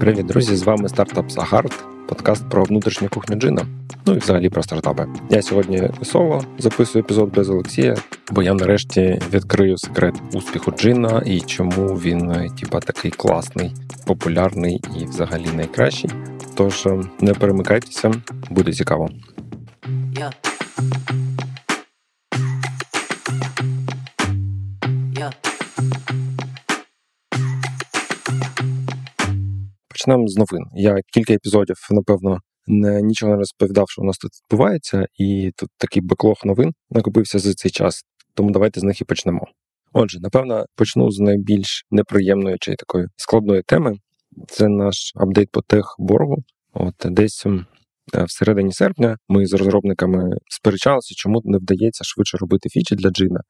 Привіт, друзі! З вами стартап Сагард, подкаст про внутрішню кухню джина. Ну і взагалі про стартапи. Я сьогодні соло записую епізод без Олексія, бо я нарешті відкрию секрет успіху джина і чому він, типа, такий класний, популярний і взагалі найкращий. Тож не перемикайтеся, буде цікаво. Yeah. Почнемо з новин. Я кілька епізодів, напевно, не нічого не розповідав, що у нас тут відбувається, і тут такий беклог новин накопився за цей час. Тому давайте з них і почнемо. Отже, напевно, почну з найбільш неприємної чи такої складної теми. Це наш апдейт по техборгу. От десь е, всередині серпня ми з розробниками сперечалися, чому не вдається швидше робити фічі для джина.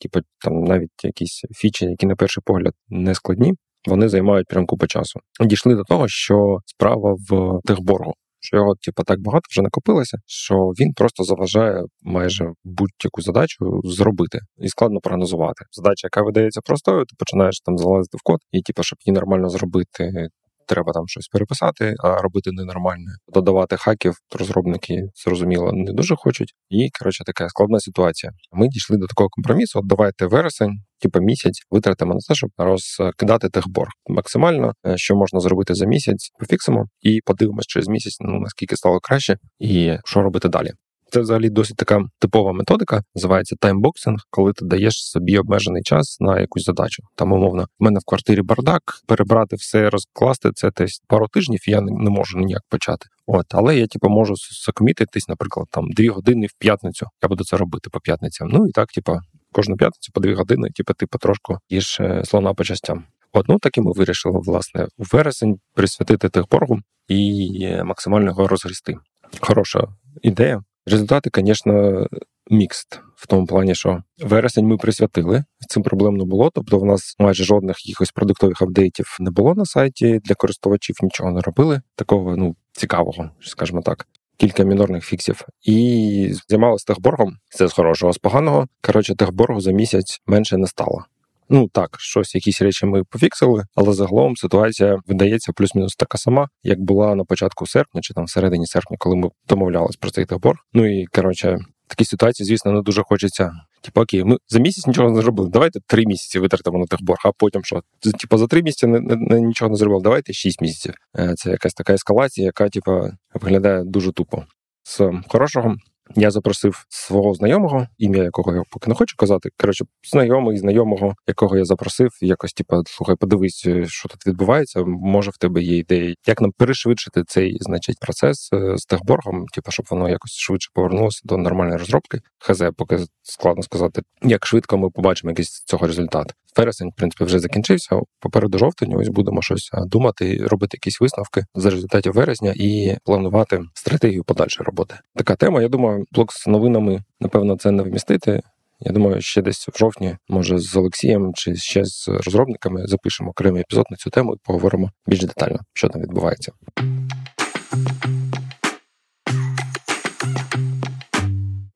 Типу, там навіть якісь фічі, які на перший погляд не складні, вони займають прям купу часу. Дійшли до того, що справа в техборгу. Що його, типу, так багато вже накопилося, що він просто заважає майже будь-яку задачу зробити і складно прогнозувати. Задача, яка видається простою, ти починаєш там залазити в код, і типу, щоб її нормально зробити, треба там щось переписати, а робити ненормальне. Додавати хаків розробники зрозуміло не дуже хочуть. І коротше така складна ситуація. Ми дійшли до такого компромісу. От давайте вересень, типу місяць, витратимо на те, щоб розкидати техборг максимально, е, що можна зробити за місяць, пофіксимо і подивимось через місяць, ну наскільки стало краще, і що робити далі. Це взагалі досить така типова методика, називається таймбоксинг, коли ти даєш собі обмежений час на якусь задачу. Там, умовно, в мене в квартирі бардак, перебрати все, розкласти це десь пару тижнів, і я не, можу ніяк почати. От, але я типу, можу закомітитись, наприклад, там дві години в п'ятницю. Я буду це робити по п'ятницям. Ну і так, типу, кожну п'ятницю по дві години, типу, ти потрошку їж е, слона по частям. От, ну так і ми вирішили, власне, у вересень присвятити техборгу і е, максимально його розгрісти. Хороша ідея. Результати, звісно, мікст в тому плані, що вересень ми присвятили. Цим проблем не було. Тобто, в нас майже жодних якихось продуктових апдейтів не було на сайті для користувачів, нічого не робили. Такого ну цікавого, скажімо так. Кілька мінорних фіксів і займалися техборгом. Це з хорошого, з поганого. Коротше, техборгу за місяць менше не стало. Ну так, щось, якісь речі ми пофіксили, але загалом ситуація видається плюс-мінус така сама, як була на початку серпня чи там всередині серпня, коли ми домовлялись про цей табор. Ну і коротше, такі ситуації, звісно, не дуже хочеться. Типу, окей, ми за місяць нічого не зробили. Давайте три місяці витратимо на техборг, а потім що? Типу, за три місяці не, не, не нічого не зробили. Давайте шість місяців. Е, це якась така ескалація, яка типу, виглядає дуже тупо. З хорошого я запросив свого знайомого, ім'я якого я поки не хочу казати. Коротше, знайомий знайомого, якого я запросив, якось типу, слухай, подивись, е, що тут відбувається. Може, в тебе є ідеї, як нам перешвидшити цей значить процес е, з техборгом, типу, щоб воно якось швидше повернулося до нормальної розробки. Хз, поки складно сказати, як швидко ми побачимо якийсь цього результат. Вересень, в принципі, вже закінчився. Попереду жовтень, ось будемо щось думати, робити якісь висновки за результатів вересня і планувати стратегію подальшої роботи. Така тема. Я думаю, блок з новинами напевно це не вмістити. Я думаю, ще десь в жовтні, може, з Олексієм чи ще з розробниками запишемо окремий епізод на цю тему і поговоримо більш детально, що там відбувається.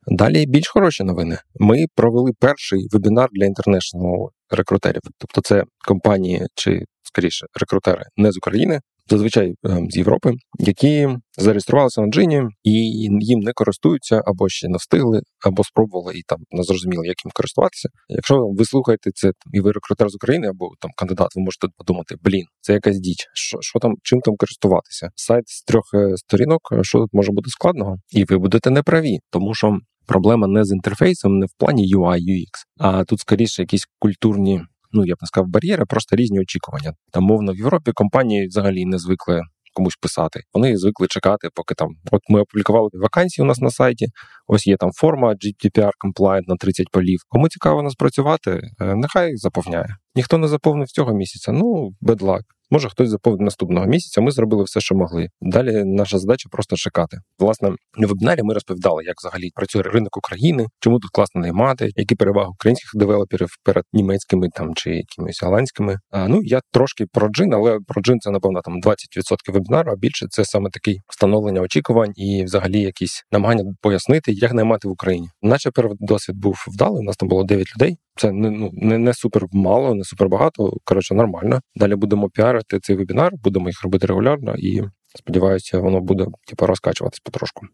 Далі більш хороші новини. Ми провели перший вебінар для інтернешнл рекрутерів, тобто це компанії чи скоріше рекрутери не з України, зазвичай ем, з Європи, які зареєструвалися на джині і їм не користуються або ще не встигли, або спробували і там не зрозуміли, як їм користуватися. Якщо ви слухаєте це і ви рекрутер з України або там кандидат, ви можете подумати: блін, це якась діч. Що що там, чим там користуватися? Сайт з трьох е, сторінок, що тут може бути складного, і ви будете неправі, тому що. Проблема не з інтерфейсом, не в плані UI, UX, а тут скоріше якісь культурні ну я б не сказав, бар'єри, просто різні очікування. Там, мовно, в Європі компанії взагалі не звикли комусь писати. Вони звикли чекати, поки там. От ми опублікували вакансії у нас на сайті. Ось є там форма GDPR compliant на 30 полів. Кому цікаво нас працювати, е, нехай заповняє. Ніхто не заповнив цього місяця. Ну, бедлак. Може, хтось заповнить наступного місяця. Ми зробили все, що могли. Далі наша задача просто чекати. Власне, на вебінарі ми розповідали, як взагалі працює ринок України, чому тут класно наймати, які переваги українських девелоперів перед німецькими там чи якимись голландськими. А, Ну я трошки про джин, але про джин це напевно там 20% вебінару. А більше це саме такий встановлення очікувань і, взагалі, якісь намагання пояснити, як наймати в Україні. Наче перший досвід був вдалий. У нас там було 9 людей. Це не ну не, не супер мало, не супер багато. Коротше, нормально. Далі будемо піарити цей вебінар, будемо їх робити регулярно і сподіваюся, воно буде типу, розкачуватись потрошку.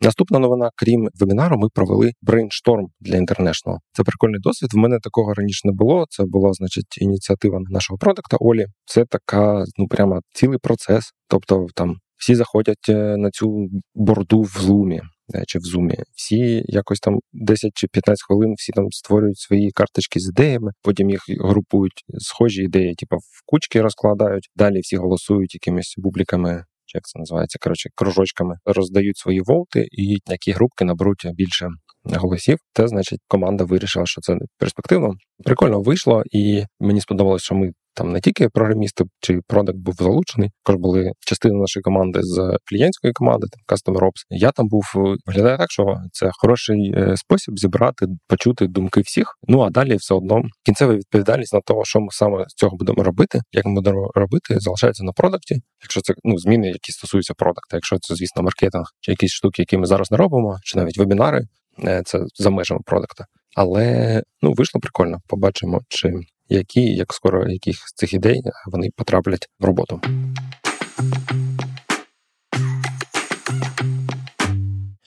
Наступна новина, крім вебінару, ми провели brainstorm для International. Це прикольний досвід. В мене такого раніше не було. Це була, значить, ініціатива нашого продукта Олі. Це така, ну прямо цілий процес. Тобто, там всі заходять е, на цю борду в зумі е, чи в зумі. Всі якось там 10 чи 15 хвилин всі там створюють свої карточки з ідеями, потім їх групують схожі ідеї, типу в кучки розкладають. Далі всі голосують якимись бубліками Чи як це називається, коротше, кружочками роздають свої волти, і які групки наберуть більше голосів. Те, значить, команда вирішила, що це перспективно. Прикольно вийшло, і мені сподобалось, що ми там не тільки програмісти чи продакт був залучений, також були частини нашої команди з клієнтської команди, там Customer Ops. Я там був виглядає так, що це хороший е, спосіб зібрати, почути думки всіх. Ну а далі все одно кінцева відповідальність на того, що ми саме з цього будемо робити, як ми будемо робити, залишається на продакті. Якщо це ну зміни, які стосуються продакта, якщо це звісно маркетинг чи якісь штуки, які ми зараз не робимо, чи навіть вебінари, е, це за межами продакта. Але ну вийшло прикольно. Побачимо, чи які, як скоро яких з цих ідей вони потраплять в роботу.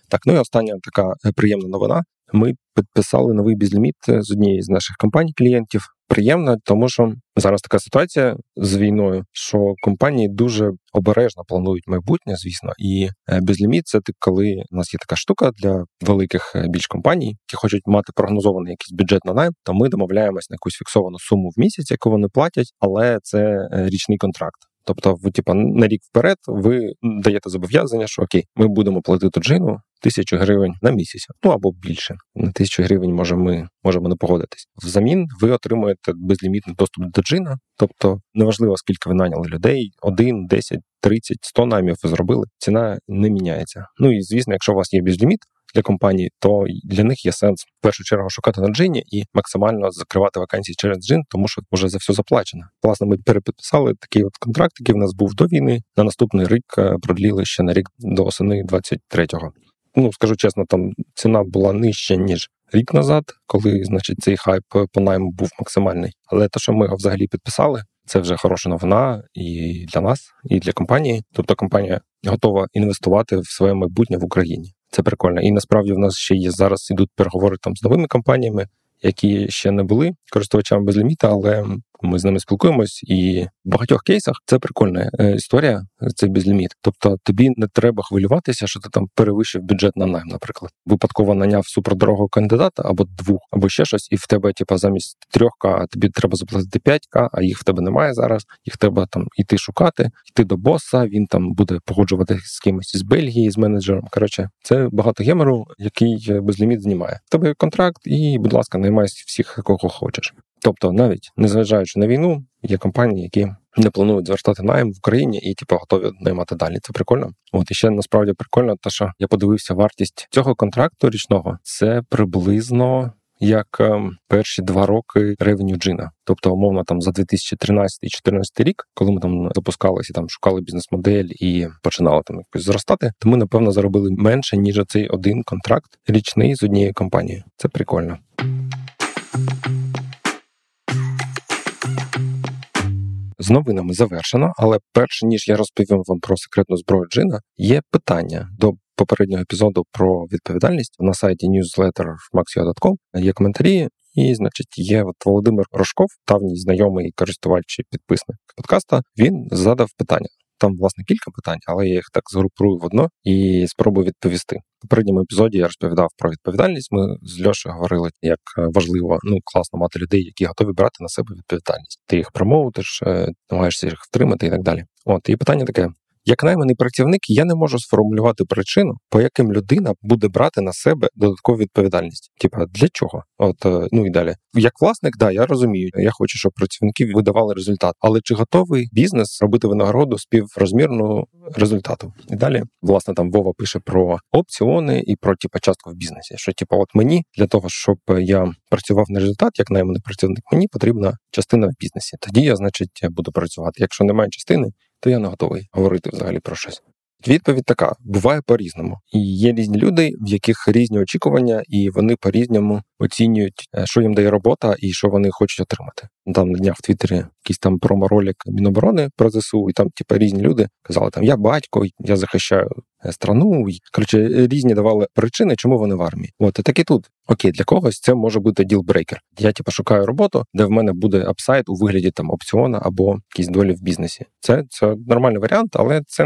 Так, ну і остання така е, приємна новина. Ми підписали новий безліміт е, з однієї з наших компаній клієнтів. Приємно, тому що зараз така ситуація з війною, що компанії дуже обережно планують майбутнє, звісно, і е, безліміт це коли у нас є така штука для великих більш компаній, які хочуть мати прогнозований якийсь бюджет на найм, то ми домовляємось на якусь фіксовану суму в місяць, яку вони платять, але це річний контракт. Тобто, ви типа на рік вперед ви даєте зобов'язання, що окей, ми будемо платити джину тисячу гривень на місяць, ну або більше. На тисячу гривень може ми можемо не погодитись. Взамін ви отримуєте безлімітний доступ до джина, тобто неважливо скільки ви наняли людей, один, десять, тридцять, сто наймів ви зробили. Ціна не міняється. Ну і звісно, якщо у вас є безліміт, для компанії, то для них є сенс в першу чергу шукати на джині і максимально закривати вакансії через джин, тому що вже за все заплачено. Власне, ми перепідписали такий от контракт, який в нас був до війни. На наступний рік е, продліли ще на рік до осени 23-го. Ну скажу чесно, там ціна була нижча ніж. Рік назад, коли значить цей хайп по найму був максимальний, але те, що ми його взагалі підписали, це вже хороша новина і для нас, і для компанії. Тобто компанія готова інвестувати в своє майбутнє в Україні. Це прикольно. І насправді в нас ще є зараз ідуть переговори там з новими компаніями, які ще не були користувачами безліміта, але ми з ними спілкуємось, і в багатьох кейсах це прикольна е, історія. Це безліміт. Тобто тобі не треба хвилюватися, що ти там перевищив бюджет на найм, наприклад, випадково наняв супердорогого кандидата або двох, або ще щось, і в тебе, типа, замість трьох-к тобі треба заплатити 5к, а їх в тебе немає зараз. Їх треба там іти шукати, йти до боса. Він там буде погоджувати з кимось з Бельгії, з менеджером. Коротше, це багато гемеру, який безліміт знімає. В тебе контракт, і, будь ласка, наймайся всіх, кого хочеш. Тобто, навіть незважаючи на війну, є компанії, які не планують звертати найм в Україні і типу, готові наймати далі. Це прикольно. От і ще насправді прикольно, те, що я подивився вартість цього контракту річного. Це приблизно. Як е, перші два роки ревеню джина, тобто умовно там за 2013-2014 рік, коли ми там запускалися, там шукали бізнес-модель і починали там якось зростати, то ми напевно заробили менше ніж цей один контракт річний з однією компанією. Це прикольно. З новинами завершено, але перш ніж я розповім вам про секретну зброю Джина, є питання до попереднього епізоду про відповідальність на сайті newsletter.maxio.com Є коментарі, і, значить, є от Володимир Рожков, давній знайомий користувач і підписник подкаста. Він задав питання. Там, власне, кілька питань, але я їх так згрупую в одно і спробую відповісти. В попередньому епізоді я розповідав про відповідальність. Ми з Льошею говорили, як е, важливо ну класно мати людей, які готові брати на себе відповідальність. Ти їх промовиш, е, намагаєшся їх втримати і так далі. От і питання таке: як найманий працівник, я не можу сформулювати причину, по яким людина буде брати на себе додаткову відповідальність. Типа для чого? От е, ну і далі. Як власник, да, я розумію. Я хочу, щоб працівники видавали результат. Але чи готовий бізнес робити винагороду співрозмірну результату? І далі, власне, там Вова пише про опціони і про типа частку в бізнесі. Що типа, от мені для того, щоб я працював на результат, як найманий працівник, мені потрібна частина в бізнесі. Тоді я, значить, буду працювати. Якщо немає частини, то я не готовий говорити взагалі про щось. Відповідь така: буває по-різному. І є різні люди, в яких різні очікування, і вони по-різному оцінюють, е, що їм дає робота і що вони хочуть отримати. Там на днях в Твіттері якийсь там проморолик Міноборони про ЗСУ, і там, типу, різні люди казали: там я батько, я захищаю Е, страну. Коротше, різні давали причини, чому вони в армії. От і так і тут. Окей, для когось це може бути ділбрейкер. Я типу, шукаю роботу, де в мене буде апсайт у вигляді там опціона або якісь долі в бізнесі. Це це нормальний варіант, але це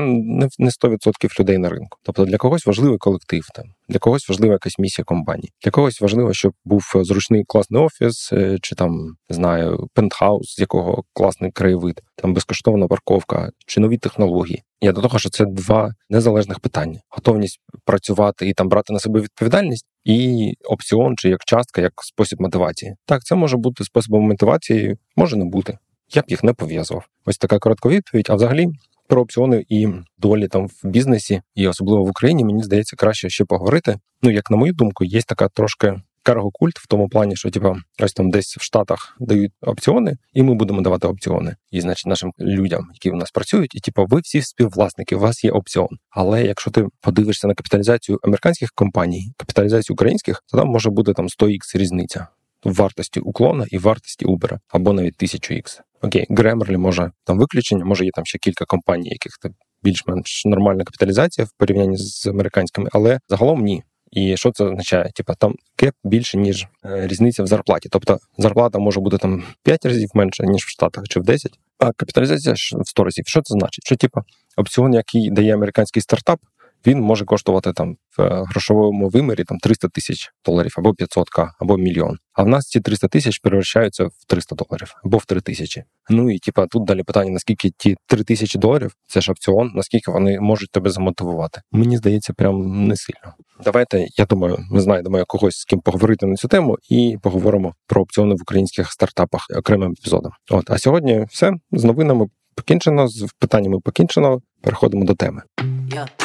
не 100% людей на ринку. Тобто для когось важливий колектив там. Для когось важлива якась місія компанії. Для когось важливо, щоб був зручний класний офіс, е, чи там не знаю, пентхаус, з якого класний краєвид, там безкоштовна парковка, чи нові технології. Я до того, що це два незалежних питання: готовність працювати і там брати на себе відповідальність, і опціон, чи як частка, як спосіб мотивації. Так, це може бути способом мотивації, може не бути. Я б їх не пов'язував. Ось така коротка відповідь. А взагалі. Про опціони і долі там в бізнесі, і особливо в Україні, мені здається, краще ще поговорити. Ну як на мою думку, є така трошки каргокульт в тому плані, що типа ось там десь в Штатах дають опціони, і ми будемо давати опціони. І значить, нашим людям, які в нас працюють, і типа ви всі співвласники, у вас є опціон. Але якщо ти подивишся на капіталізацію американських компаній, капіталізацію українських, то там може бути там 100 х різниця. Вартості уклона і вартості Uber, або навіть 1000X. Окей, Grammarly може там виключення, може є там ще кілька компаній, яких там більш-менш нормальна капіталізація в порівнянні з американськими, але загалом ні. І що це означає? Типа там кеп більше, ніж е, різниця в зарплаті. Тобто зарплата може бути там 5 разів менше, ніж в Штатах чи в 10, а капіталізація в 100 разів. Що це значить? Що типа опціон, який дає американський стартап, він може коштувати там в е, грошовому вимірі там 300 тисяч доларів або 500к, або мільйон. А в нас ці 300 тисяч перевищаються в 300 доларів або в 3 тисячі. Ну і типа тут далі питання: наскільки ті 3 тисячі доларів це ж опціон, наскільки вони можуть тебе замотивувати? Мені здається, прям не сильно. Давайте, я думаю, ми знайдемо когось з ким поговорити на цю тему і поговоримо про опціони в українських стартапах окремим епізодом. От а сьогодні все з новинами покінчено, з питаннями покінчено. Переходимо до теми. Yeah.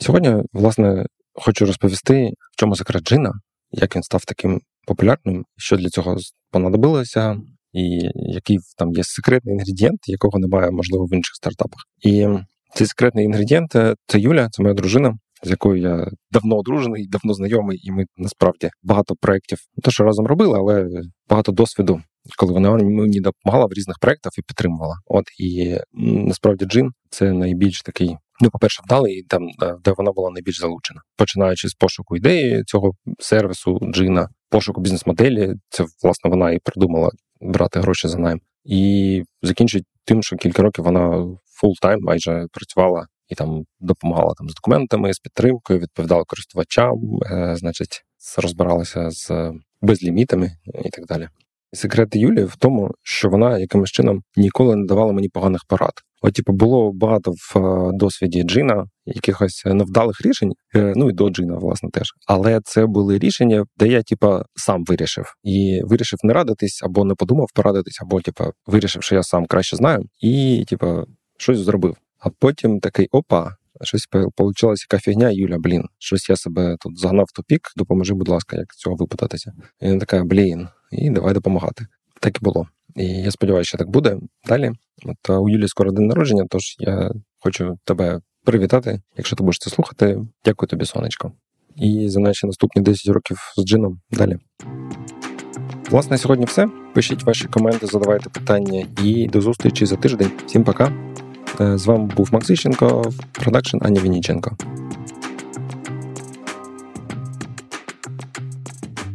Сьогодні, власне, хочу розповісти, в чому секрет джина, як він став таким популярним, що для цього понадобилося, і який там є секретний інгредієнт, якого немає, можливо, в інших стартапах. І цей секретний інгредієнт це Юля, це моя дружина, з якою я давно одружений, давно знайомий, і ми насправді багато проєктів то, що разом робили, але багато досвіду коли вона мені допомагала в різних проєктах і підтримувала. От і насправді джин це найбільш такий. Ну, по-перше, вдалий, там е, де вона була найбільш залучена, починаючи з пошуку ідеї цього сервісу Джина, пошуку бізнес-моделі. Це власне вона і придумала брати гроші за найм, і закінчити тим, що кілька років вона full-time майже працювала і там допомагала там з документами, з підтримкою, відповідала користувачам, е, значить, розбиралася з безлімітами і так далі. Секрет Юлії в тому, що вона якимось чином ніколи не давала мені поганих порад. От, типу, було багато в е, досвіді Джина якихось невдалих рішень, е, ну і до Джина, власне, теж. Але це були рішення, де я, типа, сам вирішив і вирішив не радитись, або не подумав порадитись, або типа вирішив, що я сам краще знаю, і типа щось зробив. А потім такий опа. Щось вийшла яка фігня, Юля, блін, щось я себе тут загнав в тупік, допоможи, будь ласка, як цього випутатися. І вона така, блін, і давай допомагати. Так і було. І я сподіваюся, що так буде далі. От у Юлі скоро день народження, тож я хочу тебе привітати. Якщо ти будеш це слухати, дякую тобі, сонечко. І за наші наступні 10 років з джином далі. Власне, сьогодні все. Пишіть ваші коменти, задавайте питання і до зустрічі за тиждень. Всім пока. Е, з вами був Максиченко, продакшн Аня Вініченко.